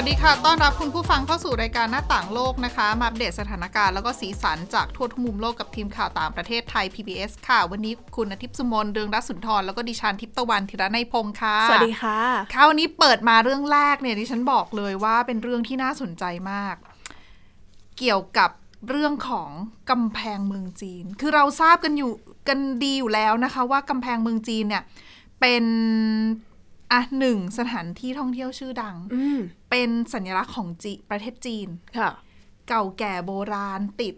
วัสดีค่ะ ต้อนรับคุณผู้ฟังเข้าสู่รายการหน้าต่างโลกนะคะ มาอัปเดตสถานการณ์แล้วก็สีสันจากทั่วทุกมุมโลกกับทีมข่าวต่างประเทศไทย PBS ค่ะ วันนี้คุณอาทิตย์สุมนเรืองรัศนทรแล้วก็ดิฉันทิพย์ตะวันธีระในยพงค์ค่ะ สวัสดีค่ะค่ะวันนี้เปิดมาเรื่องแรกเนี่ยดิฉันบอกเลยว่าเป็นเรื่องที่น่าสนใจมาก เกี่ยวกับเรื่องของกำแพงเมืองจีน คือเราทราบกันอยู่กันดีอยู่แล้วนะคะ ว่ากำแพงเมืองจีนเนี่ยเป็น อะหนึ่งสถานที่ท่องเที่ยวชื่อดังอืมเป็นสัญลักษณ์ของจีประเทศจีนค่ะ เก่าแก่โบราณติด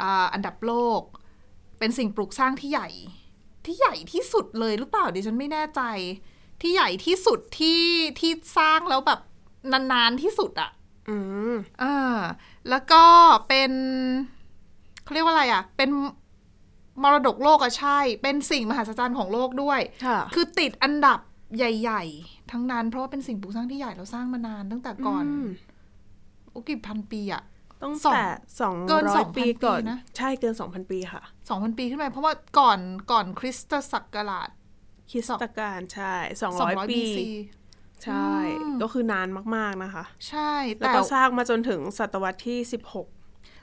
อาอันดับโลก เป็นสิ่งปลูกสร้างที่ใหญ่ ที่ใหญ่ที่สุดเลยหรือเปล่าดิฉันไม่แน่ใจ ที่ใหญ่ที่สุดที่ที่สร้างแล้วแบบนานๆที่สุดอะอืมอ่าแล้วก็เป็นเขาเรียกว่าอะไรอะเป็นมรดกโลกอะใช่ เป็นสิ่งมหัศจรรย์ของโลกด้วยค่ะคือติดอันดับ ใหญ่ ๆ ทั้งนั้น เพราะว่าเป็นสิ่งปลูกสร้างที่ใหญ่เราสร้างมานานตั้งแต่ก่อนมโอ้กี่พันปีอะต้องสองแต่สองเกินร้อย2,000ปีก่อนปีนะใช่เกินสองพันปีค่ะสองพันปีขึ้นไปเพราะว่าก่อนก่อนคริสตศักราชคริสตกาลใช่สองสองร้อยร้อยปีบีซีใช่อืมก็คือนานมาก ๆนะคะ ใช่แล้วแต่ก็สร้างมาจนถึงศตวรรษที่สิบหก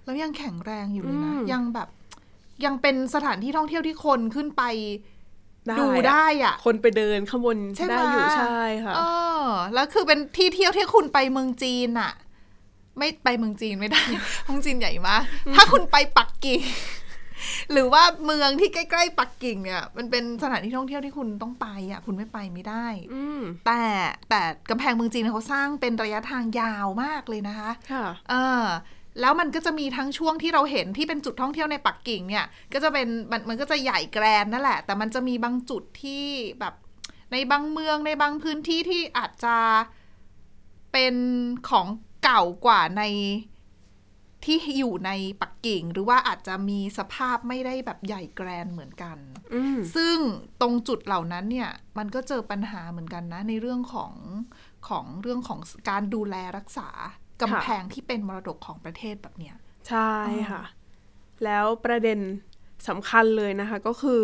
แล้วยังแข็งแรงอยู่เลยนะอืมยังแบบยังเป็นสถานที่ท่องเที่ยวที่คนขึ้นไปได้ดูอะได้อะ คนไปเดินข้างบนใช่ไหมได้อยู่ใช่ค่ะเออแล้วคือเป็นที่เที่ยวที่คุณไปเมืองจีนอะ ไม่ไปเมืองจีนไม่ได้เมืองจีนใหญ่มากถ้าคุณไปปักกิ่งหรือว่าเมืองที่ใกล้ๆปักกิ่งเนี่ย มันเป็นสถานที่ท่องเที่ยวที่คุณต้องไปอะ คุณไม่ไปไม่ได้อืมแต่แต่กำแพงเมืองจีนเขาสร้างเป็นระยะทางยาวมากเลยนะคะ ค่ะ เออ แล้วมันก็จะมีทั้งช่วงที่เราเห็นที่เป็นจุดท่องเที่ยวในปักกิ่งเนี่ย ก็จะเป็นมันมันก็จะใหญ่แกรนด์นั่นแหละ แต่มันจะมีบางจุดที่แบบในบางเมืองในบางพื้นที่ที่อาจจะเป็นของเก่ากว่าในที่อยู่ในปักกิ่ง หรือว่าอาจจะมีสภาพไม่ได้แบบใหญ่แกรนด์เหมือนกันอืมซึ่งตรงจุดเหล่านั้นเนี่ย มันก็เจอปัญหาเหมือนกันนะ ในเรื่องของของเรื่องของการดูแลรักษา กำแพงที่เป็นมรดกของประเทศแบบเนี้ย ใช่ค่ะ แล้วประเด็นสำคัญเลยนะคะ ก็คือ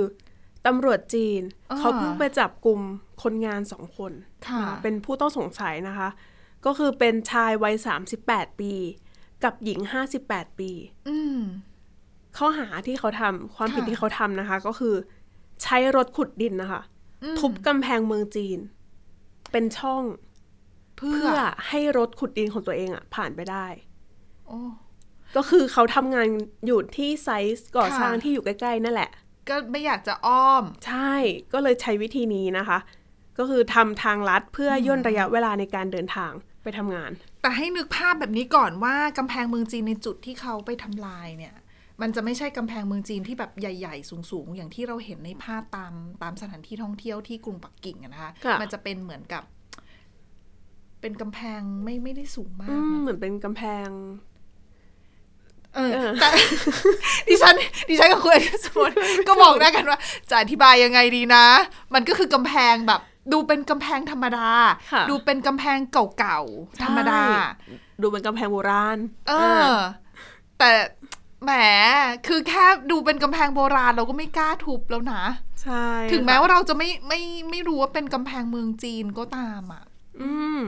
ตำรวจจีนอ่าเขาเพิ่งไปจับกลุ่มคนงานสองคนค่ะนเป็นผู้ต้องสงสัยนะคะ ก็คือเป็นชายวัย38ปี กับหญิง58ปีอืมข้อหาที่เขาทำความผิดค่ะที่เขาทำนะคะ ก็คือ ใช้รถขุดดินนะคะอืมทุบกำแพงเมืองจีน เป็นช่อง เพื่เพื่ออให้รถขุดดินของตัวเองอะผ่านไปได้โอ้ก็คือเขาทำงานอยู่ที่ไซต์ก่อค่ะสร้างที่อยู่ใกล้ๆนั่นแหละ ก็ไม่อยากจะอ้อม ใช่ก็เลยใช้วิธีนี้นะคะ ก็คือทำทางลัดเพื่อย่นระยะเวลาในการเดินทางไปทำงาน แต่ให้นึกภาพแบบนี้ก่อนว่ากำแพงเมืองจีนในจุดที่เขาไปทำลายเนี่ยมันจะไม่ใช่กำแพงเมืองจีนที่แบบใหญ่ๆ สูงๆ อย่างที่เราเห็นในภาพตามตามสถานที่ท่องเที่ยวที่กรุงปักกิ่งอะนะคะค่ะมันจะเป็นเหมือนกับ เป็นกำแพงไม่ไม่ได้สูงมาอืกมนะเหมือนเป็นกำแพงเออเออแต่ดิฉันดิฉันกับคุณอสมนก็บอกได้กันว่า จะอธิบายยังไงดีนะ มันก็คือกำแพงแบบ ดูเป็นกำแพงธรรมดาค่ะดูเป็นกำแพงเก่าๆธรรมดาใช่ดูเป็นกำแพงโบราณ เออ แต่แหม คือแค่ดูเป็นกำแพงโบราณเราก็ไม่กล้าทุบแล้วนะ ใช่ ถึงแม้ค่ะว่าเราจะไม่ไม่ไม่รู้ว่าเป็นกำแพงเมืองจีนก็ตามอะ อืม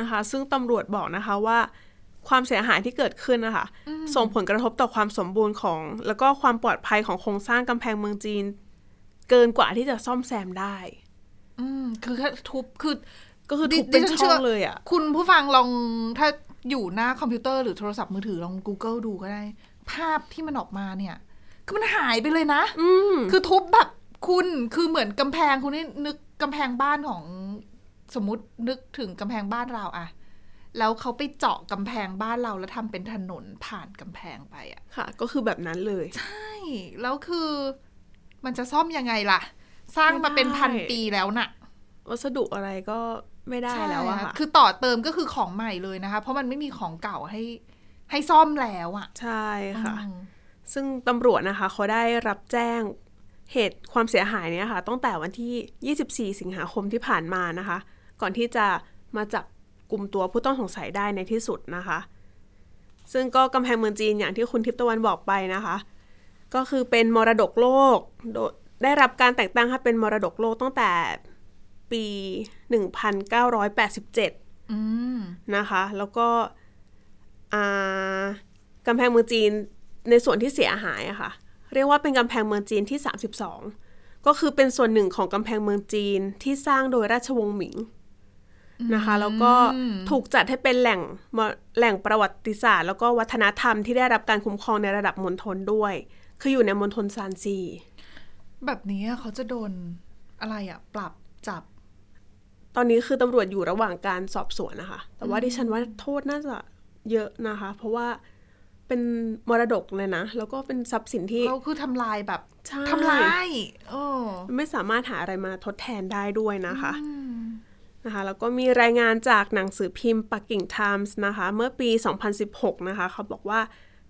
นะคะ ซึ่งตำรวจบอกนะคะว่าความเสียหายที่เกิดขึ้นนะคะ ส่งผลกระทบต่อความสมบูรณ์ของ แล้วก็ความปลอดภัยของโครงสร้างกำแพงเมืองจีน เกินกว่าที่จะซ่อมแซมได้ อืมคือแค่ทุบคือก็คือดิทุบเป็นดิฉันช่เชื่อองเลยอะ คุณผู้ฟังลองถ้าอยู่หน้าคอมพิวเตอร์หรือโทรศัพท์มือถือลอง Google ดูก็ได้ ภาพที่มันออกมาเนี่ย คือมันหายไปเลยนะ อืมคือทุบแบบคุณคือเหมือนกำแพงคุณนี่นึกกำแพงบ้านของ สมมตินึกถึงกำแพงบ้านเราอะแล้วเขาไปเจาะกำแพงบ้านเราแล้วทำเป็นถนนผ่านกำแพงไปอะค่ะ ก็คือแบบนั้นเลย ใช่ แล้วคือมันจะซ่อมยังไงล่ะ สร้างมาเป็นไม่ได้พันปีแล้วน่ะ วัสดุอะไรก็ไม่ได้แล้วอะใช่ค่ะคือต่อเติมก็คือของใหม่เลยนะคะ เพราะมันไม่มีของเก่าให้ให้ซ่อมแล้วอะใช่ค่ะอืมซึ่งตำรวจนะคะเขาได้รับแจ้งเหตุความเสียหายเนี่ยค่ะตั้งแต่วันที่ 24 สิงหาคมที่ผ่านมานะคะ ก่อนที่จะมาจับกลุ่มตัวผู้ต้องสงสัยได้ในที่สุดนะคะ ซึ่งก็กำแพงเมืองจีนอย่างที่คุณทิพย์ตะวันบอกไปนะคะ ก็คือเป็นมรดกโลกโดได้รับการแต่งตั้งให้เป็นมรดกโลกตั้งแต่ปี 1987อืมนะคะ แล้วก็กำแพงเมืองจีนในส่วนที่เสียหายอะค่ะ เรียกว่าเป็นกำแพงเมืองจีนที่ 32 ก็คือเป็นส่วนหนึ่งของกำแพงเมืองจีนที่สร้างโดยราชวงศ์หมิง นะคะ แล้วก็ถูกจัดให้เป็นแหล่งมแหล่งประวัติศาสตร์ แล้วก็วัฒนธรรมที่ได้รับการคุ้มครองในระดับมณฑลด้วย คืออยู่ในมณฑลซานซี แบบนี้เขาจะโดนอะไรอะปรับจับ ตอนนี้คือตำรวจอยู่ระหว่างการสอบสวนนะคะ แต่ว่าดิฉันว่าโทษน่าจะเยอะนะคะ เพราะว่าเป็นมรดกเลยนะ แล้วก็เป็นทรัพย์สินที่เขาคือทำลายแบบใช่ทำลายโอ้ไม่สามารถหาอะไรมาทดแทนได้ด้วยนะคะ นะคะแล้วก็มีรายงานจากหนังสือพิมพ์ปักกิ่งไทมส์นะคะเมื่อปี 2016 นะคะเขาบอกว่า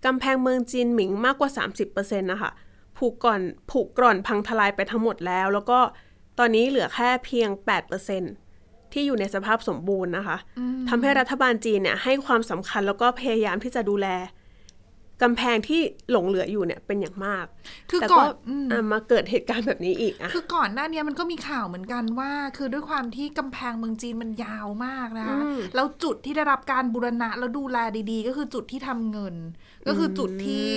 กำแพงเมืองจีนหมิงมากกว่า 30%นะคะผูกก่อนผูกกร่อนพังทลายไปทั้งหมดแล้ว แล้วก็ตอนนี้เหลือแค่เพียง 8%ที่อยู่ในสภาพสมบูรณ์นะคะทำให้รัฐบาลจีนเนี่ยให้ความสำคัญแล้วก็พยายามที่จะดูแล กำแพงที่หลงเหลืออยู่เนี่ยเป็นอย่างมาก คือแต่ก่ก็อนอืมอะมาเกิดเหตุการณ์แบบนี้อีกอะคือก่อนหน้าเนี้ยมันก็มีข่าวเหมือนกันว่า คือด้วยความที่กำแพงเมืองจีนมันยาวมากนะคะแล้วจุดที่ได้รับการบูรณะแล้วดูแลดีๆ ก็คือจุดที่ทำเงิน ก็คือจุดที่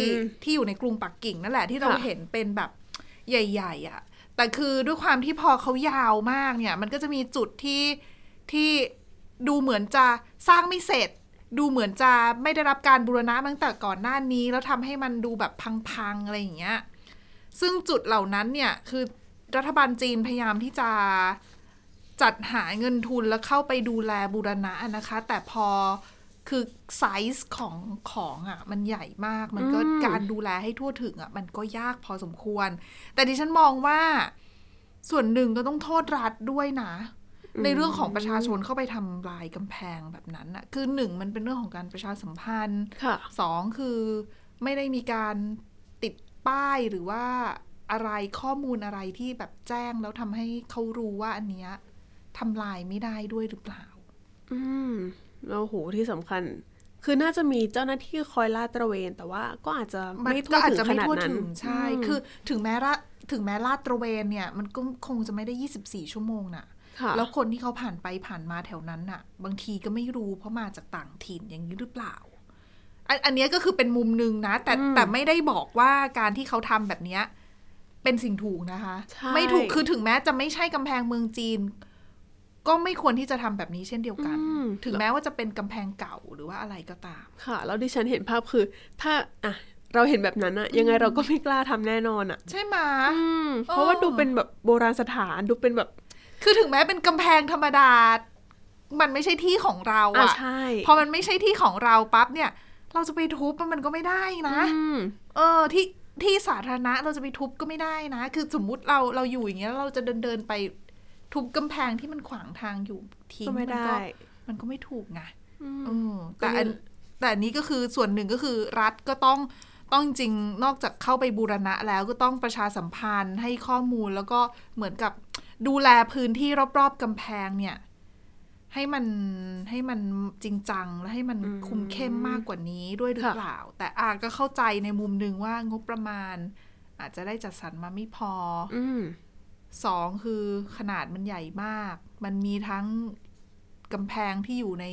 ที่อยู่ในกรุงปักกิ่งนั่นแหละที่เราค่ะเห็นเป็นแบบใหญ่ๆอะ่ะ แต่คือด้วยความที่พอเขายาวมากเนี่ย มันก็จะมีจุดที่ที่ดูเหมือนจะสร้างไม่เสร็จ ดูเหมือนจะไม่ได้รับการบูรณะตั้งแต่ก่อนหน้านี้ แล้วทำให้มันดูแบบพังๆอะไรอย่างเงี้ยซึ่งจุดเหล่านั้นเนี่ยคือรัฐบาลจีนพยายามที่จะจัดหาเงินทุนแล้วเข้าไปดูแลบูรณะนะคะ แต่พอคือไซส์ของของอะ่ะ มันใหญ่มาก มันก็การดูแลให้ทั่วถึงอะ่ะ มันก็ยากพอสมควร แต่ดิฉันมองว่าส่วนหนึ่งก็ต้องโทษรัฐด้วยนะ ในเรื่องของประชาชนเข้าไปทำลายกำแพงแบบนั้นน่ะคือหนึ่งมันเป็นเรื่องของการประชาสัมพันธ์ค่ะสองคือไม่ได้มีการติดป้ายหรือว่าอะไรข้อมูลอะไรที่แบบแจ้งแล้วทำให้เขารู้ว่าอันเนี้ยทำลายไม่ได้ด้วยหรือเปล่า อืมแล้วโหที่สำคัญ คือน่าจะมีเจ้าหน้าที่คอยลาดตระเวน แต่ว่าก็อาจจะมันไม่ทั่ก็วอาจถึงจะขไม่นาดทั่วนั้นถึงใช่อืมคือถึงแม้ละถึงแม้ลาดตระเวนเนี่ย มันก็คงจะไม่ได้ 24 ชั่วโมงน่ะค่ะ แล้วคนที่เขาผ่านไปผ่านมาแถวนั้นน่ะ บางทีก็ไม่รู้เพราะมาจากต่างถิ่นอย่างนี้หรือเปล่า อันอันเนี้ยก็คือเป็นมุมหนึ่งนะ แต่แต่ไม่ได้บอกว่าการที่เขาทำแบบเนี้ยเป็นสิ่งถูกนะคะใช่ไม่ถูกคือถึงแม้จะไม่ใช่กำแพงเมืองจีน ก็ไม่ควรที่จะทำแบบนี้เช่นเดียวกันอืมถึงแม้ว่าจะเป็นกำแพงเก่าหรือว่าอะไรก็ตาม ค่ะ แล้วดิฉันเห็นภาพคือ ถ้าอะเราเห็นแบบนั้นอะยังไงเราก็ไม่กล้าทำแน่นอนอะใช่ไหมอืมเพราะว่าดูเป็นแบบโบราณสถานดูเป็นแบบ คือถึงแม้เป็นกำแพงธรรมดา มันไม่ใช่ที่ของเราอะอะใช่พอมันไม่ใช่ที่ของเราปั๊บเนี่ย เราจะไปทุบมันมันก็ไม่ได้นะอืมเออที่ที่สาธารณะเราจะไปทุบก็ไม่ได้นะ คือสมมุติเราเราอยู่อย่างเงี้ยแล้วเราจะเดินเดินไปทุบกำแพงที่มันขวางทางอยู่ทิ้งก็ไม่ได้นมันก็ไม่ถูกไงอืมเออแต่อันก็เลยแต่อันนี้ก็คือส่วนหนึ่งก็คือรัฐก็ต้องต้องจริงนอกจากเข้าไปบูรณะแล้วก็ต้องประชาสัมพันธ์ให้ข้อมูลแล้วก็เหมือนกับ ดูแลพื้นที่รอบๆกำแพงเนี่ย ให้มันให้มันจริงจัง และให้มันคุมเข้มมากกว่านี้ด้วยหรือค่ะเปล่า แต่อาก็เข้าใจในมุมหนึ่งว่างบประมาณ อาจจะได้จัดสรรมาไม่พออืมสองคือขนาดมันใหญ่มาก มันมีทั้งกำแพงที่อยู่ใน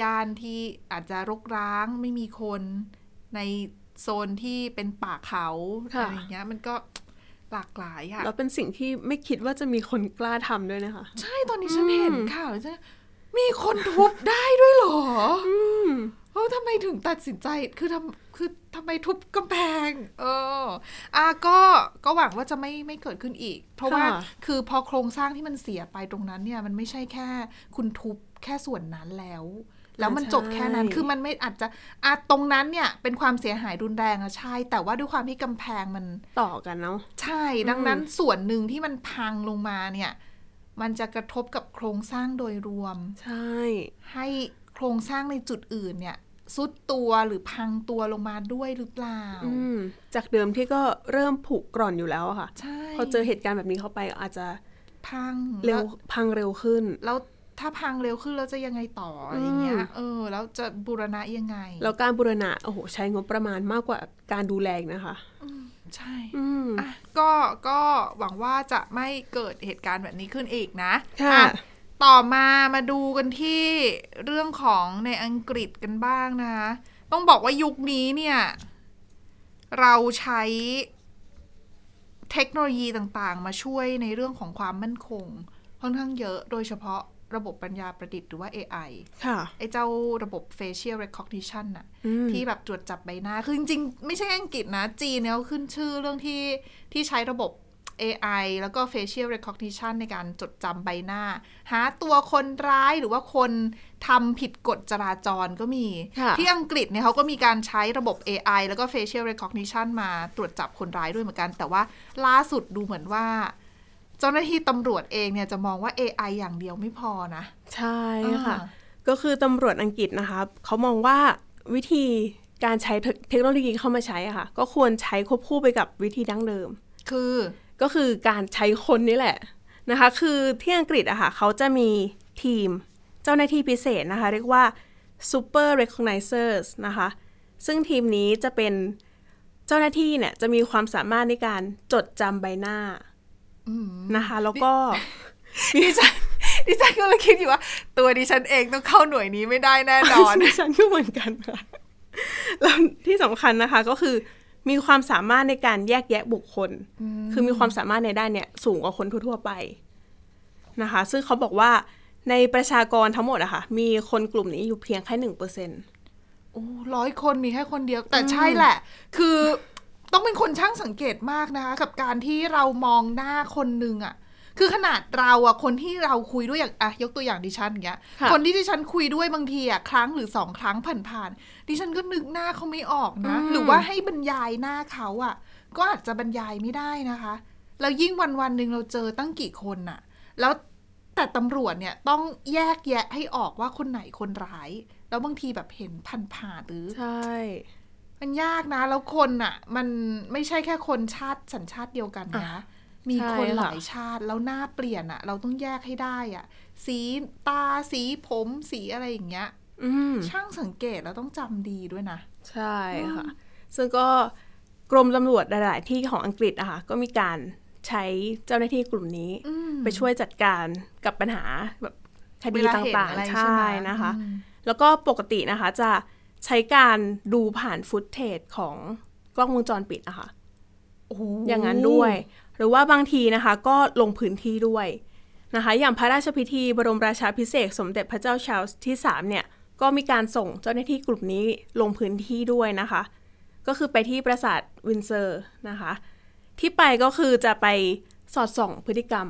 ย่านที่อาจจะรกร้างไม่มีคนในโซนที่เป็นป่าเขาค่ะอะไรอย่างเงี้ย มันก็ หลากหลายอะแล้วเป็นสิ่งที่ไม่คิดว่าจะมีคนกล้าทำด้วยนะคะ ใช่ตอนนี้ฉันเห็นข่าวแล้วฉันมีคนทุบได้ด้วยเหรออเออทำไมถึงตัดสินใจคือทำคือทำไมทุบกำแพง เอออะก็ก็หวังว่าจะไม่ไม่เกิดขึ้นอีก เพราะว่าค่ะคือพอโครงสร้างที่มันเสียไปตรงนั้นเนี่ย มันไม่ใช่แค่ คุณทุบแค่ส่วนนั้นแล้ว แล้วมันจบแค่นั้นคือมันไม่อาจจะอาตรงนั้นเนี่ยเป็นความเสียหายรุนแรงอะใช่ แต่ว่าด้วยความที่กำแพงมันต่อกันเนาะใช่ ดังนั้นส่วนหนึ่งที่มันพังลงมาเนี่ย มันจะกระทบกับโครงสร้างโดยรวม ใช่ ให้โครงสร้างในจุดอื่นเนี่ยซุดตัวหรือพังตัวลงมาด้วยหรือเปล่าอืมจากเดิมที่ก็เริ่มผุกร่อนอยู่แล้วอะค่ะใช่พอเจอเหตุการณ์แบบนี้เข้าไปอาจจะพังเร็วแล้พังเร็วขึ้น แล้ว ถ้าถ้าพังเร็วขึ้นเราจะยังไงต่ออะไรอย่างเงี้ย เออ แล้วจะบูรณะยังไง แล้วการบูรณะ โอ้โห ใช้งบประมาณมากกว่าการดูแลอีกนะคะใช่อืมอะก็ก็หวังว่าจะไม่เกิดเหตุการณ์แบบนี้ขึ้นอีกนะค่ะอ่ต่อมามาดูกันที่เรื่องของในอังกฤษกันบ้างนะคะ ต้องบอกว่ายุคนี้เนี่ย เราใช้เทคโนโลยีต่างๆ มาช่วยในเรื่องของความมั่นคง ค่อนข้างเยอะโดยเฉพาะ ระบบปัญญาประดิษฐ์หรือว่า AI ค่ะไอ้เจ้าระบบ facial recognition น่ะอืมที่แบบตรวจจับใบหน้า คือจริงๆ ไม่ใช่อังกฤษนะ จีนเนี่ยเขาขึ้นชื่อเรื่องที่ที่ใช้ระบบ AI แล้วก็ facial recognition ในการจดจำใบหน้า หาตัวคนร้ายหรือว่าคนทำผิดกฎจราจรก็มีค่ะที่อังกฤษเนี่ยเขาก็มีการใช้ระบบ AI แล้วก็ facial recognition มาตรวจจับคนร้ายด้วยเหมือนกัน แต่ว่าล่าสุดดูเหมือนว่า เจ้าหน้าที่ตำรวจเองเนี่ยจะมองว่า AI อย่างเดียวไม่พอนะ ใช่ค่ะอ่าก็คือตำรวจอังกฤษนะคะเขามองว่าวิธีการใช้เทคเทคโนโลยีเข้ามาใช้อะค่ะ ก็ควรใช้ควบคู่ไปกับวิธีดั้งเดิม คือก็คือการใช้คนนี่แหละนะคะ คือที่อังกฤษอะค่ะเขาจะมีทีมเจ้าหน้าที่พิเศษนะคะ เรียกว่า super recognizers นะคะ ซึ่งทีมนี้จะเป็นเจ้าหน้าที่เนี่ยจะมีความสามารถในการจดจำใบหน้าอืม นะคะ แล้วก็ดิฉันดิฉันก็เลยคิดอยู่ว่า ตัวดิฉันเองต้องเข้าหน่วยนี้ไม่ได้แน่นอนดิฉันก็เหมือนกันค่ะแล้วที่สำคัญนะคะก็คือมีความสามารถในการแยกแยะบุคคล คือมีความสามารถในด้านเนี้ยสูงกว่าคนทั่ว ๆ ไปนะคะ ซึ่งเขาบอกว่าในประชากรทั้งหมดอะค่ะ มีคนกลุ่มนี้อยู่เพียงแค่หนึ่งเปอร์เซ็นโอ้ร้อยคนมีแค่คนเดียว แต่ใช่แหละ คือ ต้องเป็นคนช่างสังเกตมากนะคะ กับการที่เรามองหน้าคนหนึ่งอะคือขนาดเราอะคนที่เราคุยด้วยอย่างอะยกตัวอย่างดิฉันอย่างเงี้ย ค่ะคนที่ดิฉันคุยด้วยบางทีอะครั้งหรือสองครั้งผ่านๆดิฉันก็นึกหน้าเขาไม่ออกนะหรือว่าให้บรรยายหน้าเขาอะก็อาจจะบรรยายไม่ได้นะคะแล้วยิ่งวันวันๆหนึ่งเราเจอตั้งกี่คนน่ะแล้วแต่ตำรวจเนี่ยต้องแยกแยะให้ออกว่าคนไหนคนร้าย แล้วบางทีแบบเห็นผ่านๆหรือ ใช่ มันยากนะ แล้วคนอะมันไม่ใช่แค่คนชาติสัญชาติเดียวกันนะ มีคนหลายชาติแล้วหน้าเปลี่ยนอะเราต้องแยกให้ได้อะสีตาสีผมสีอะไรอย่างเงี้ยอืมช่างสังเกตแล้วต้องจำดีด้วยนะ ใช่ค่ะ ซึ่งก็กรมตำรวจหลาย ๆ ที่ของอังกฤษอะค่ะก็มีการใช้เจ้าหน้าที่กลุ่มนี้อืมไปช่วยจัดการกับปัญหาแบบคดีเวลาตเห็น่างอะไรๆใช่ไหมใช่นะคะอืมแล้วก็ปกตินะคะจะ ใช้การดูผ่าน footage ของกล้องวงจรปิดนะคะโอ้โหอย่างนั้นด้วย หรือว่าบางทีนะคะ ก็ลงพื้นที่ด้วยนะคะ อย่างพระราชพิธีบรมราชาภิเษกสมเด็จพระเจ้าชาร์ลส์ที่3เนี่ย ก็มีการส่งเจ้าหน้าที่กลุ่มนี้ลงพื้นที่ด้วยนะคะ ก็คือไปที่ปราสาทวินเซอร์นะคะ ที่ไปก็คือจะไปสอดส่องพฤติกรรม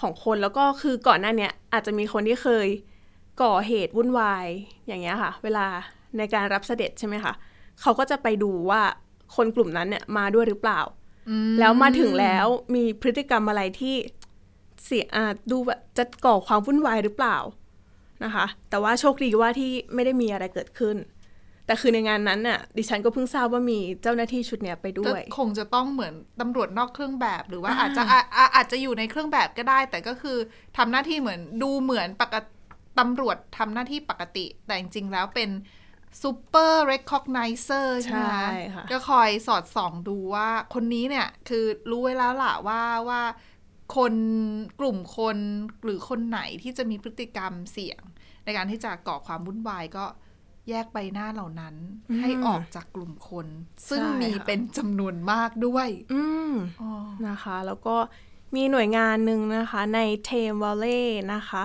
ของคนแล้วก็คือก่อนหน้าเนี้ยอาจจะมีคนที่เคยก่อเหตุวุ่นวายอย่างเงี้ยค่ะ เวลา ในการรับเสด็จใช่ไหมคะเขาก็จะไปดูว่าคนกลุ่มนั้นเนี่ยมาด้วยหรือเปล่า แล้วมาถึงแล้วมีพฤติกรรมอะไรที่เสียอ่าดูแบบจะก่อความวุ่นวายหรือเปล่านะคะ แต่ว่าโชคดีว่าที่ไม่ได้มีอะไรเกิดขึ้น แต่คือในงานนั้นน่ะดิฉันก็เพิ่งทราบว่ามีเจ้าหน้าที่ชุดเนี้ยไปด้ก็วย คงจะต้องเหมือนตำรวจนอกเครื่องแบบหรือว่าอาจจะอะอะอาจจะอยู่ในเครื่องแบบก็ได้ แต่ก็คือทำหน้าที่เหมือนดูเหมือนปกติตำรวจทำหน้าที่ปกติ แต่จริงๆแล้วเป็น super recognizer ใช่ไหมใช่ค่ะก็คอยสอดส่องดูว่าคนนี้เนี่ย คือรู้ไว้แล้วล่ะว่าว่าคนกลุ่มคนหรือคนไหนที่จะมีพฤติกรรมเสี่ยง ในการที่จะก่อความวุ่นวายก็แยกใบหน้าเหล่านั้น ให้ออกจากกลุ่มคน ซึ่งใช่มีค่ะเป็นจำนวนมากด้วย อืมอ๋อนะคะ แล้วก็มีหน่วยงานหนึ่งนะคะ ในเทมวัลเล่นะคะ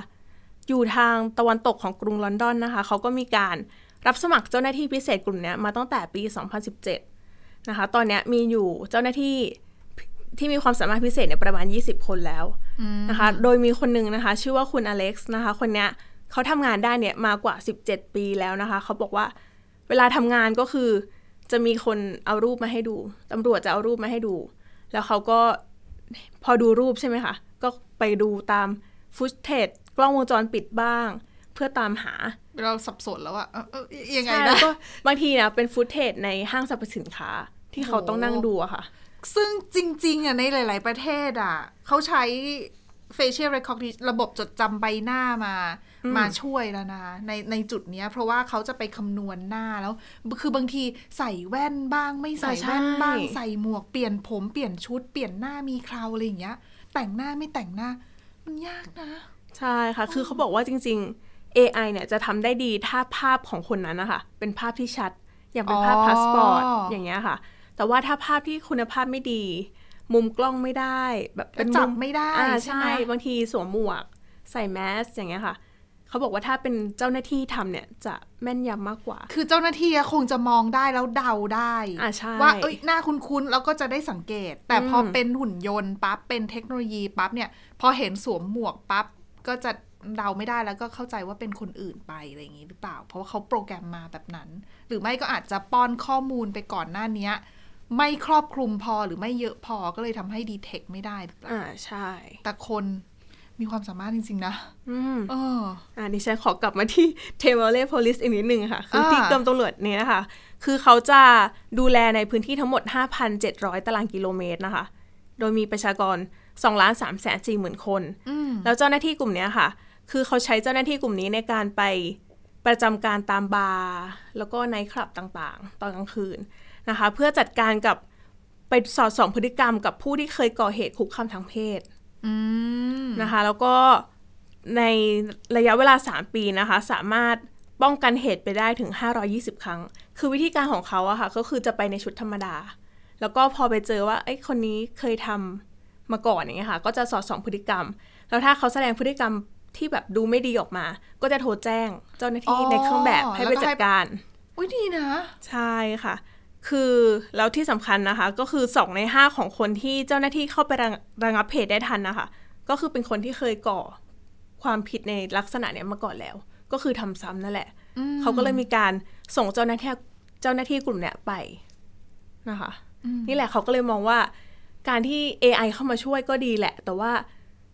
อยู่ทางตะวันตกของกรุงลอนดอนนะคะ เขาก็มีการ รับสมัครเจ้าหน้าที่พิเศษกลุ่มเนี้ยมาตั้งแต่ปี 2017 นะคะ ตอนเนี้ยมีอยู่เจ้าหน้าที่ที่มีความสามารถพิเศษเนี่ยประมาณ 20 คนแล้วนะคะ โดยมีคนหนึ่งนะคะ ชื่อว่าคุณอเล็กซ์นะคะ คนเนี้ยเขาทำงานได้เนี่ยมากว่า 17 ปีแล้วนะคะ เขาบอกว่าเวลาทำงานก็คือ จะมีคนเอารูปมาให้ดูตำรวจจะเอารูปมาให้ดู แล้วเขาก็พอดูรูปใช่ไหมคะ ก็ไปดูตามฟุตเทจกล้องวงจรปิดบ้าง เพื่อตามหา เราสับสนแล้วอะเออเออยังไงใช่นะแล้วก็บางทีนะเป็นฟุตเทจในห้างสรรพสินค้าที่เขาต้องนั่งดูอะค่ะ ซึ่งจริงๆอะในหลาย ๆ ประเทศอะเขาใช้ facial recognition ระบบจดจำใบหน้ามามาช่วยแล้วนะในในจุดเนี้ย เพราะว่าเขาจะไปคำนวณหน้าแล้ว คือบางทีใส่แว่นบ้าง ไม่ใส่อ่าใช่แว่นบ้าง ใส่หมวกเปลี่ยนผมเปลี่ยนชุดเปลี่ยนหน้ามีเคราอะไรอย่างเงี้ย แต่งหน้าไม่แต่งหน้า มันยากนะ ใช่ค่ะ คือเขาบอกว่าจริง ๆ AI เนี่ยจะทำได้ดีถ้าภาพของคนนั้นนะคะเป็นภาพที่ชัด อย่างเป็นภาพอ๋อพาสปอร์ตอย่างเงี้ยค่ะ แต่ว่าถ้าภาพที่คุณภาพไม่ดี มุมกล้องไม่ได้ แบบเป็นจับมุไม่ได้อ่าใช่ไหใช่มบางทีสวมหมวก ใส่แมสอย่างเงี้ยค่ะเขาบอกว่าถ้าเป็นเจ้าหน้าที่ทำเนี่ยจะแม่นยำมากกว่า คือเจ้าหน้าที่อะคงจะมองได้แล้วเดาได้อ่าใช่ว่าเอ้ยหน้าคุ้นๆแล้วก็จะได้สังเกต แต่พออมเป็นหุ่นยนต์ปั๊บเป็นเทคโนโลยีปั๊บเนี่ย พอเห็นสวมหมวกปั๊บก็จะ เดาไม่ได้แล้วก็เข้าใจว่าเป็นคนอื่นไปอะไรอย่างนี้หรือเปล่า เพราะว่าเขาโปรแกรมมาแบบนั้น หรือไม่ก็อาจจะป้อนข้อมูลไปก่อนหน้าเนี้ยไม่ครอบคลุมพอหรือไม่เยอะพอก็เลยทำให้ดีเทคไม่ได้หรือเปล่าอ่าใช่ แต่คนมีความสามารถจริง ๆ นะ อืมเอออ่าดิฉันขอกลับมาที่เทเ l เล Police อีกนิดนึงค่ะ คืออ่าที่กรมตำรวจเนี่ยนะคะ คือเขาจะดูแลในพื้นที่ทั้งหมด 5,700 ตารางกิโลเมตรนะคะ โดยมีประชากร2ล้าน3แสน4หมื่นคนอืมแล้วเจ้าหน้าที่กลุ่มเนี้ยค่ะ คือเขาใช้เจ้าหน้าที่กลุ่มนี้ในการไปประจำการตามบาร์แล้วก็ไนท์คลับต่างๆ ตอนกลางคืนนะคะ เพื่อจัดการกับไปสอดส่องพฤติกรรมกับผู้ที่เคยก่อเหตุคุกคามทางเพศอืมนะคะ แล้วก็ในระยะเวลา 3 ปีนะคะ สามารถป้องกันเหตุไปได้ถึง 520 ครั้ง คือวิธีการของเขาอะค่ะ ก็คือจะไปในชุดธรรมดา แล้วก็พอไปเจอว่าไอ้ยคนนี้เคยทำมาก่อนอย่างเงี้ยค่ะ ก็จะสอดส่องพฤติกรรม แล้วถ้าเขาแสดงพฤติกรรม ที่แบบดูไม่ดีออกมา ก็จะโทรแจ้งเจ้าหน้าที่อ๋อในเครื่องแบบให้แล้วไปก็ให้จัดการอุ้ยดีนะ ใช่ค่ะ คือแล้วที่สำคัญนะคะ ก็คือสองในห้าของคนที่เจ้าหน้าที่เข้าไประงระงับเหตุได้ทันนะคะ ก็คือเป็นคนที่เคยก่อความผิดในลักษณะเนี้ยมาก่อนแล้ว ก็คือทำซ้ำนั่นแหละ เขาก็เลยมีการส่งเจ้าหน้าที่เจ้าหน้าที่กลุ่มเนี้ยไปนะคะ นี่แหละเขาก็เลยมองว่า การที่ AI เข้ามาช่วยก็ดีแหละ แต่ว่า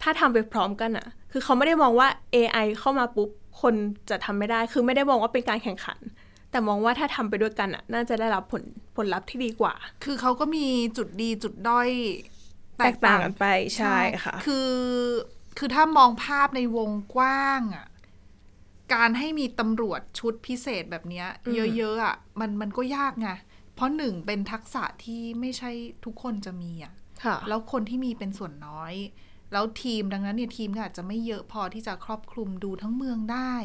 ถ้าทำไปพร้อมกันอะคือเขาไม่ได้มองว่า AI เข้ามาปุ๊บคนจะทำไม่ได้ คือไม่ได้มองว่าเป็นการแข่งขัน แต่มองว่าถ้าทำไปด้วยกันอะน่าจะได้รับผลผลลัพธ์ที่ดีกว่า คือเขาก็มีจุดดีจุดด้อยแตกต่างกันไปใช่ค่ะ คือคือถ้ามองภาพในวงกว้างอะการให้มีตำรวจชุดพิเศษแบบเนี้ยเยอะๆอะมันมันก็ยากไงเพราะหนึ่งเป็นทักษะที่ไม่ใช่ทุกคนจะมีอะค่ะแล้วคนที่มีเป็นส่วนน้อย แล้วทีมดังนั้นเนี่ยทีมก็อาจจะไม่เยอะพอที่จะครอบคลุมดูทั้งเมืองได้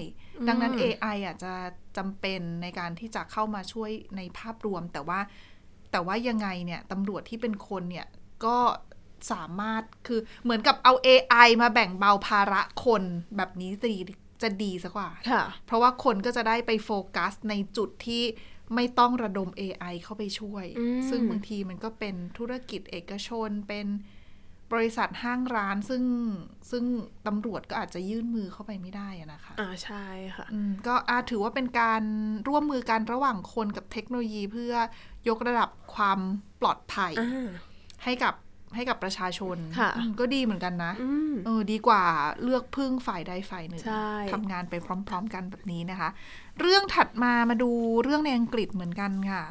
ดังนั้น AI อาจจะจำเป็นในการที่จะเข้ามาช่วยในภาพรวม แต่ว่าแต่ว่ายังไงเนี่ยตำรวจที่เป็นคนเนี่ยก็สามารถคือเหมือนกับเอา AI มาแบ่งเบาภาระคนแบบนี้จะดีจะดีสักกว่าค่ะเพราะว่าคนก็จะได้ไปโฟกัสในจุดที่ไม่ต้องระดม AI เข้าไปช่วยอืมซึ่งบางทีมันก็เป็นธุรกิจเอกชนเป็น บริษัทห้างร้านซึ่งซึ่งตำรวจก็อาจจะยื่นมือเข้าไปไม่ได้อะนะคะ อ่าใช่ค่ะอืมก็อาถือว่าเป็นการร่วมมือกันระหว่างคนกับเทคโนโลยีเพื่อยกระดับความปลอดภัยอ่าให้กับให้กับประชาชนค่ะอืมก็ดีเหมือนกันนะอืมเออดีกว่าเลือกพึ่งฝ่ายใดฝ่ายหนึ่งใช่ทำงานไปพร้อม ๆ กันแบบนี้นะคะ เรื่องถัดมามาดูเรื่องในอังกฤษเหมือนกันค่ะ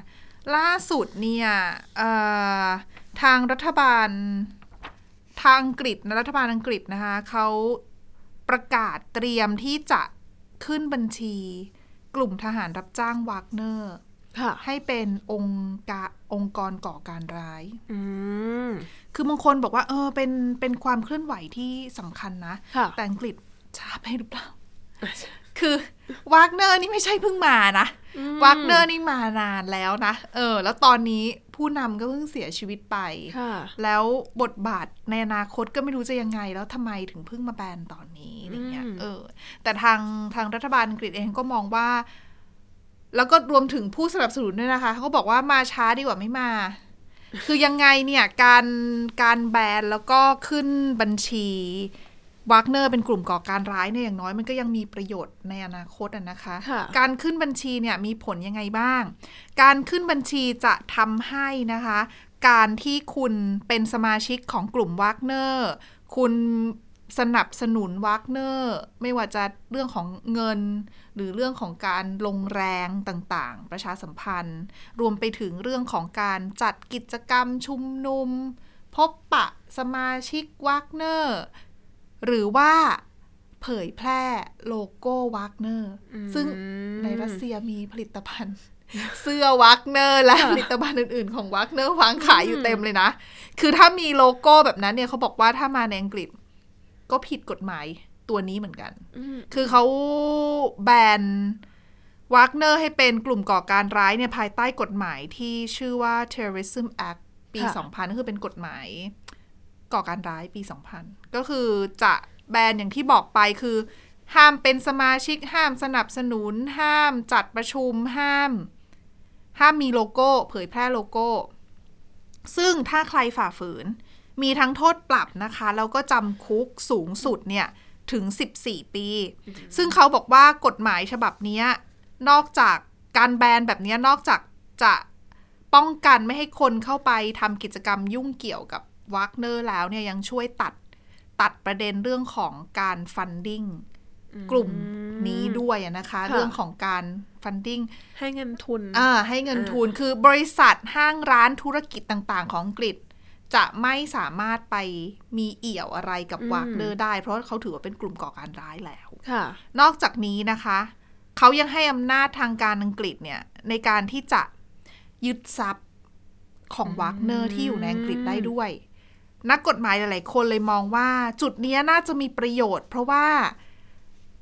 ล่าสุดเนี่ยเอ่อทางรัฐบาล ทางอังกฤษนะรัฐบาลอังกฤษนะคะเขาประกาศเตรียมที่จะขึ้นบัญชี กลุ่มทหารรับจ้างวากเนอร์ค่ะให้เป็นองค์กะองค์กรก่อการร้ายอืมคือบางคนบอกว่า เออ เป็น เป็นความเคลื่อนไหวที่สำคัญนะค่ะแต่อังกฤษช้าไปหรือเปล่า คือวากเนอร์นี่ไม่ใช่เพิ่งมานะวากเนอร์นี่มานานแล้วนะ เออ แล้วตอนนี้ผู้นำก็เพิ่งเสียชีวิตไปค่ะแล้วบทบาทในอนาคตก็ไม่รู้จะยังไง แล้วทำไมถึงเพิ่งมาแบนตอนนี้อะไรเงี้ยอืมเออ แต่ทางทางรัฐบาลอังกฤษเองก็มองว่า แล้วก็รวมถึงผู้สนับสนุนด้วยนะคะ เขาก็บอกว่ามาช้าดีกว่าไม่มา คือยังไงเนี่ยการการแบนแล้วก็ขึ้นบัญชี วากเนอร์เป็นกลุ่มก่อการร้ายเนี่ยอย่างน้อยมันก็ยังมีประโยชน์ในอนาคตอะนะคะค่ะการขึ้นบัญชีเนี่ยมีผลยังไงบ้าง การขึ้นบัญชีจะทำให้นะคะ การที่คุณเป็นสมาชิกของกลุ่มวากเนอร์คุณสนับสนุนวากเนอร์ไม่ว่าจะเรื่องของเงิน หรือเรื่องของการลงแรงต่างๆ ประชาสัมพันธ์ รวมไปถึงเรื่องของการจัดกิจกรรมชุมนุม พบปะสมาชิกวากเนอร์ หรือว่าเผยแพร่โลโก้วากเนอร์ ซึ่งในรัสเซียมีผลิตภัณฑ์ เสื้อวากเนอร์และผลิตภัณฑ์อื่น ๆ ของวากเนอร์วางขายอยู่เต็มเลยนะ คือถ้ามีโลโก้แบบนั้นเนี่ยเขาบอกว่าถ้ามาในอังกฤษ ก็ผิดกฎหมายตัวนี้เหมือนกัน คือเขาแบนวากเนอร์ให้เป็นกลุ่มก่อการร้ายเนี่ยภายใต้กฎหมายที่ชื่อว่า Terrorism Act ปีค่ะ2000 ก็คือเป็นกฎหมายก่อการร้ายปี 2000 ก็คือจะแบนอย่างที่บอกไปคือ ห้ามเป็นสมาชิกห้ามสนับสนุน ห้ามจัดประชุมห้าม ห้ามมีโลโก้ เผยแพร่โลโก้ ซึ่งถ้าใครฝ่าฝืน มีทั้งโทษปรับนะคะ แล้วก็จำคุกสูงสุดเนี่ยถึง 14 ปี ซึ่งเขาบอกว่ากฎหมายฉบับเนี้ยนอกจากการแบนแบบเนี้ยนอกจากจะป้องกันไม่ให้คนเข้าไปทำกิจกรรมยุ่งเกี่ยวกับวากเนอร์แล้วเนี่ยยังช่วยตัด ตัดประเด็นเรื่องของการ funding กลุ่มนี้ด้วยอะนะคะค่ะเรื่องของการ funding ให้เงินทุนอ่าให้เงินทุนคือบริษัทห้างร้านธุรกิจต่างๆ ของอังกฤษ จะไม่สามารถไปมีเอี่ยวอะไรกับอืมวากเนอร์ได้ เพราะเขาถือว่าเป็นกลุ่มก่อการร้ายแล้วค่ะนอกจากนี้นะคะ เขายังให้อำนาจทางการอังกฤษเนี่ย ในการที่จะยึดทรัพย์ของวากเนอร์ที่อยู่ในอังกฤษได้ด้วย นักกฎหมายหลายๆคนเลยมองว่าจุดเนี้ยน่าจะมีประโยชน์ เพราะว่า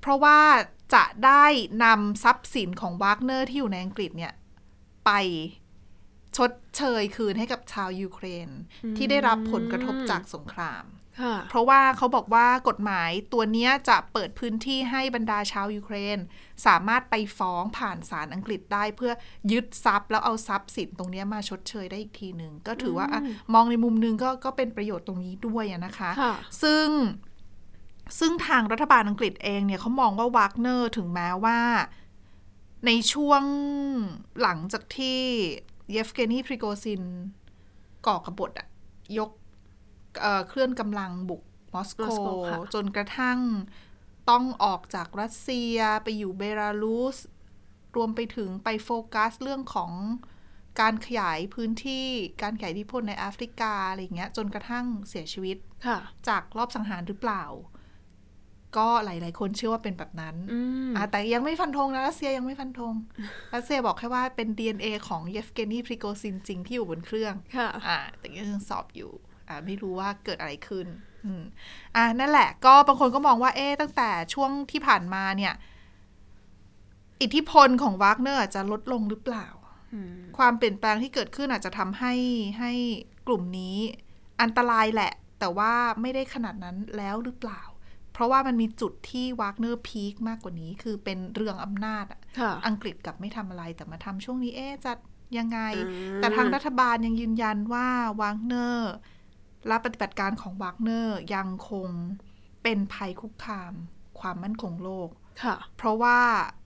เพราะว่าจะได้นำทรัพย์สินของวากเนอร์ที่อยู่ในอังกฤษเนี่ย ไปชดเชยคืนให้กับชาวยูเครน ที่ได้รับผลกระทบจากสงครามค่ะเพราะว่าเขาบอกว่ากฎหมายตัวเนี้ยจะเปิดพื้นที่ให้บรรดาชาวยูเครน สามารถไปฟ้องผ่านศาลอังกฤษได้เพื่อยึดทรัพย์ แล้วเอาทรัพย์สินตรงเนี้ยมาชดเชยได้อีกทีหนึ่งก็ถือว่าอะมองในมุมหนึงก็ก็เป็นประโยชน์ตรงนี้ด้วยอะนะคะค่ะซึ่งซึ่งทางรัฐบาลอังกฤษเองเนี่ยเขามองว่าวากเนอร์ถึงแม้ว่า ในช่วงหลังจากที่เยฟเกนีพริโกซินก่อกบฏอะยกเอ่อเคลื่อนกำลังบุกมอสโกมอสโกค่ะจนกระทั่ง ต้องออกจากรัสเซียไปอยู่เบลารุสรวมไปถึงไปโฟกัสเรื่องของการขยายพื้นที่การขยายอิทธิพลในแอฟริกาอะไรอย่างเงี้ย จนกระทั่งเสียชีวิตค่ะจากรอบสังหารหรือเปล่า ก็หลาย ๆ คนเชื่อว่าเป็นแบบนั้นอืมอะแต่ยังไม่ฟันธงนะรัสเซียยังไม่ฟันธงรัสเซียบอกแค่ว่าเป็น DNA ของเยฟเกนีพริโกซินจริงที่อยู่บนเครื่องค่ะอ่าแต่ยังสอบอยู่อ่าไม่รู้ว่าเกิดอะไรขึ้น อืมอ่านั่นแหละ ก็บางคนก็มองว่าเอ๊ะตั้งแต่ช่วงที่ผ่านมาเนี่ย อิทธิพลของวากเนอร์อาจจะลดลงหรือเปล่า ความเปลี่ยนแปลงที่เกิดขึ้นอาจจะทำให้ให้กลุ่มนี้อันตรายแหละ แต่ว่าไม่ได้ขนาดนั้นแล้วหรือเปล่า เพราะว่ามันมีจุดที่วากเนอร์ peak มากกว่านี้ คือเป็นเรื่องอำนาจอะค่ะอังกฤษกลับไม่ทำอะไรแต่มาทำช่วงนี้เอ๊ะจะยังไงอืมแต่ทางรัฐบาลยังยืนยันว่าวากเนอร์ และปฏิบัติการของวากเนอร์ยังคงเป็นภัยคุกคาม ความมั่นคงโลก ค่ะ เพราะว่า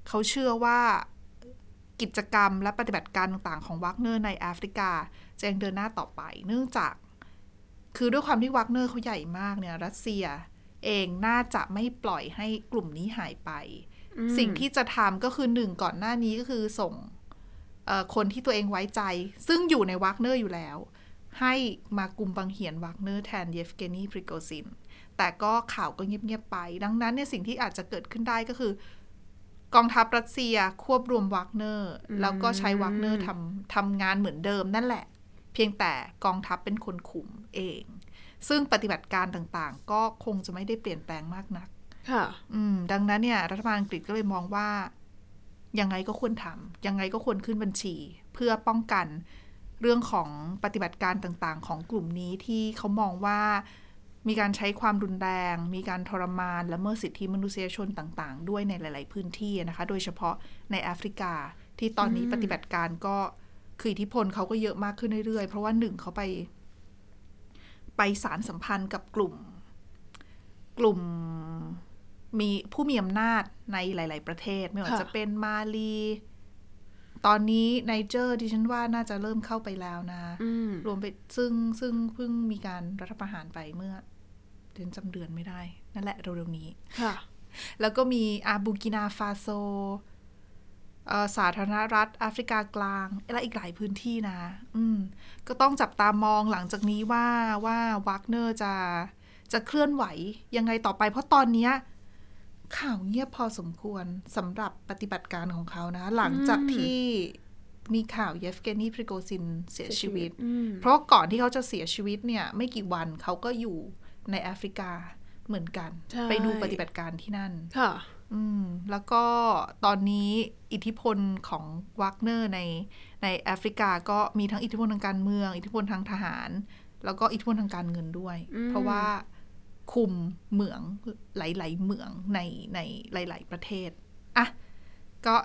เขาเชื่อว่ากิจกรรมและปฏิบัติการต่างๆ ของวากเนอร์ในแอฟริกาจะยังเดินหน้าต่อไป เนื่องจาก คือด้วยความที่วากเนอร์เขาใหญ่มากเนี่ยรัสเซียเองน่าจะไม่ปล่อยให้กลุ่มนี้หายไป สิ่งที่จะทำก็คือหนึ่งก่อนหน้านี้ก็คือส่งเอ่อคนที่ตัวเองไว้ใจ ซึ่งอยู่ในวากเนอร์อยู่แล้ว ให้มากุมบังเหียนวากเนอร์แทนเยฟเกนีพริโกซิน แต่ก็ข่าวก็เงียบๆไป ดังนั้นเนี่ยสิ่งที่อาจจะเกิดขึ้นได้ก็คือกองทัพรัสเซียควบรวมวากเนอร์แล้วก็ใช้วากเนอร์ทำทำงานเหมือนเดิมนั่นแหละ เพียงแต่กองทัพเป็นคนคุมเอง ซึ่งปฏิบัติการต่างๆ ก็คงจะไม่ได้เปลี่ยนแปลงมากนัก ค่ะ อืม ดังนั้นเนี่ย รัฐบาลอังกฤษก็เลยมองว่ายังไงก็ควรทำยังไงก็ควรขึ้นบัญชี เพื่อป้องกัน เรื่องของปฏิบัติการต่างๆ ของกลุ่มนี้ที่เขามองว่ามีการใช้ความรุนแรง มีการทรมานและละเมิดสิทธิมนุษยชนต่างๆ ด้วยในหลาย ๆ พื้นที่นะคะ โดยเฉพาะในแอฟริกาที่ตอนนี้ปฏิบัติการก็คืออิทธิพลเขาก็เยอะมากขึ้นเรื่อย ๆ เพราะว่าหนึ่งเขาไป ไปสารสัมพันธ์กับกลุ่ม กลุ่มมีผู้มีอำนาจในหลาย ๆ ประเทศ ไม่ว่าจะเป็นมาลี ตอนนี้ไนเจอร์ดิฉันว่าน่าจะเริ่มเข้าไปแล้วนะอืมรวมไปซึ่งซึ่งเพิ่งมีการรัฐประหารไปเมื่อ เดือนจำเดือนไม่ได้ นั่นแหละเร็วๆนี้ค่ะ แล้วก็มีอ่าบูร์กินาฟาโซเอ่อสาธารณรัฐแอฟริกากลางและอีกหลายพื้นที่นะ อืม ก็ต้องจับตามองหลังจากนี้ว่าว่าวากเนอร์จะจะเคลื่อนไหวยังไงต่อไป เพราะตอนเนี้ย ข่าวเงียบพอสมควรสำหรับปฏิบัติการของเขานะ หลังจากที่มีข่าวเยฟเกนีพริโกซินเสียชีวิตอืมเพราะก่อนที่เขาจะเสียชีวิตเนี่ย ไม่กี่วันเขาก็อยู่ในแอฟริกาเหมือนกันใช่ไปดูปฏิบัติการที่นั่น ค่ะ อืม แล้วก็ตอนนี้อิทธิพลของวักเนอร์ในในแอฟริกาก็มีทั้งอิทธิพลทางการเมือง อิทธิพลทางทหาร แล้วก็อิทธิพลทางการเงินด้วยอืมเพราะว่า คุมเหมืองหลาย ๆ เหมืองในในหลาย ๆ ประเทศอะก็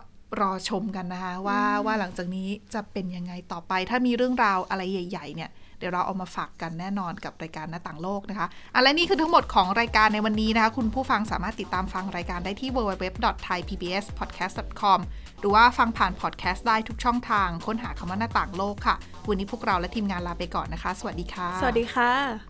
รอชมกันนะคะว่าว่าหลังจากนี้จะเป็นยังไงต่อไป ถ้ามีเรื่องราวอะไรใหญ่ ๆ เนี่ยเดี๋ยวเราเอามาฝากกันแน่นอนกับรายการหน้าต่างโลกนะคะอะและนี่คือทั้งหมดของรายการในวันนี้นะคะ คุณผู้ฟังสามารถติดตามฟังรายการได้ที่ www.thaipbspodcast.com หรือว่าฟังผ่านพอดแคสต์ได้ทุกช่องทาง ค้นหาคำว่าหน้าต่างโลกค่ะ วันนี้พวกเราและทีมงานลาไปก่อนนะคะ สวัสดีค่ะ สวัสดีค่ะ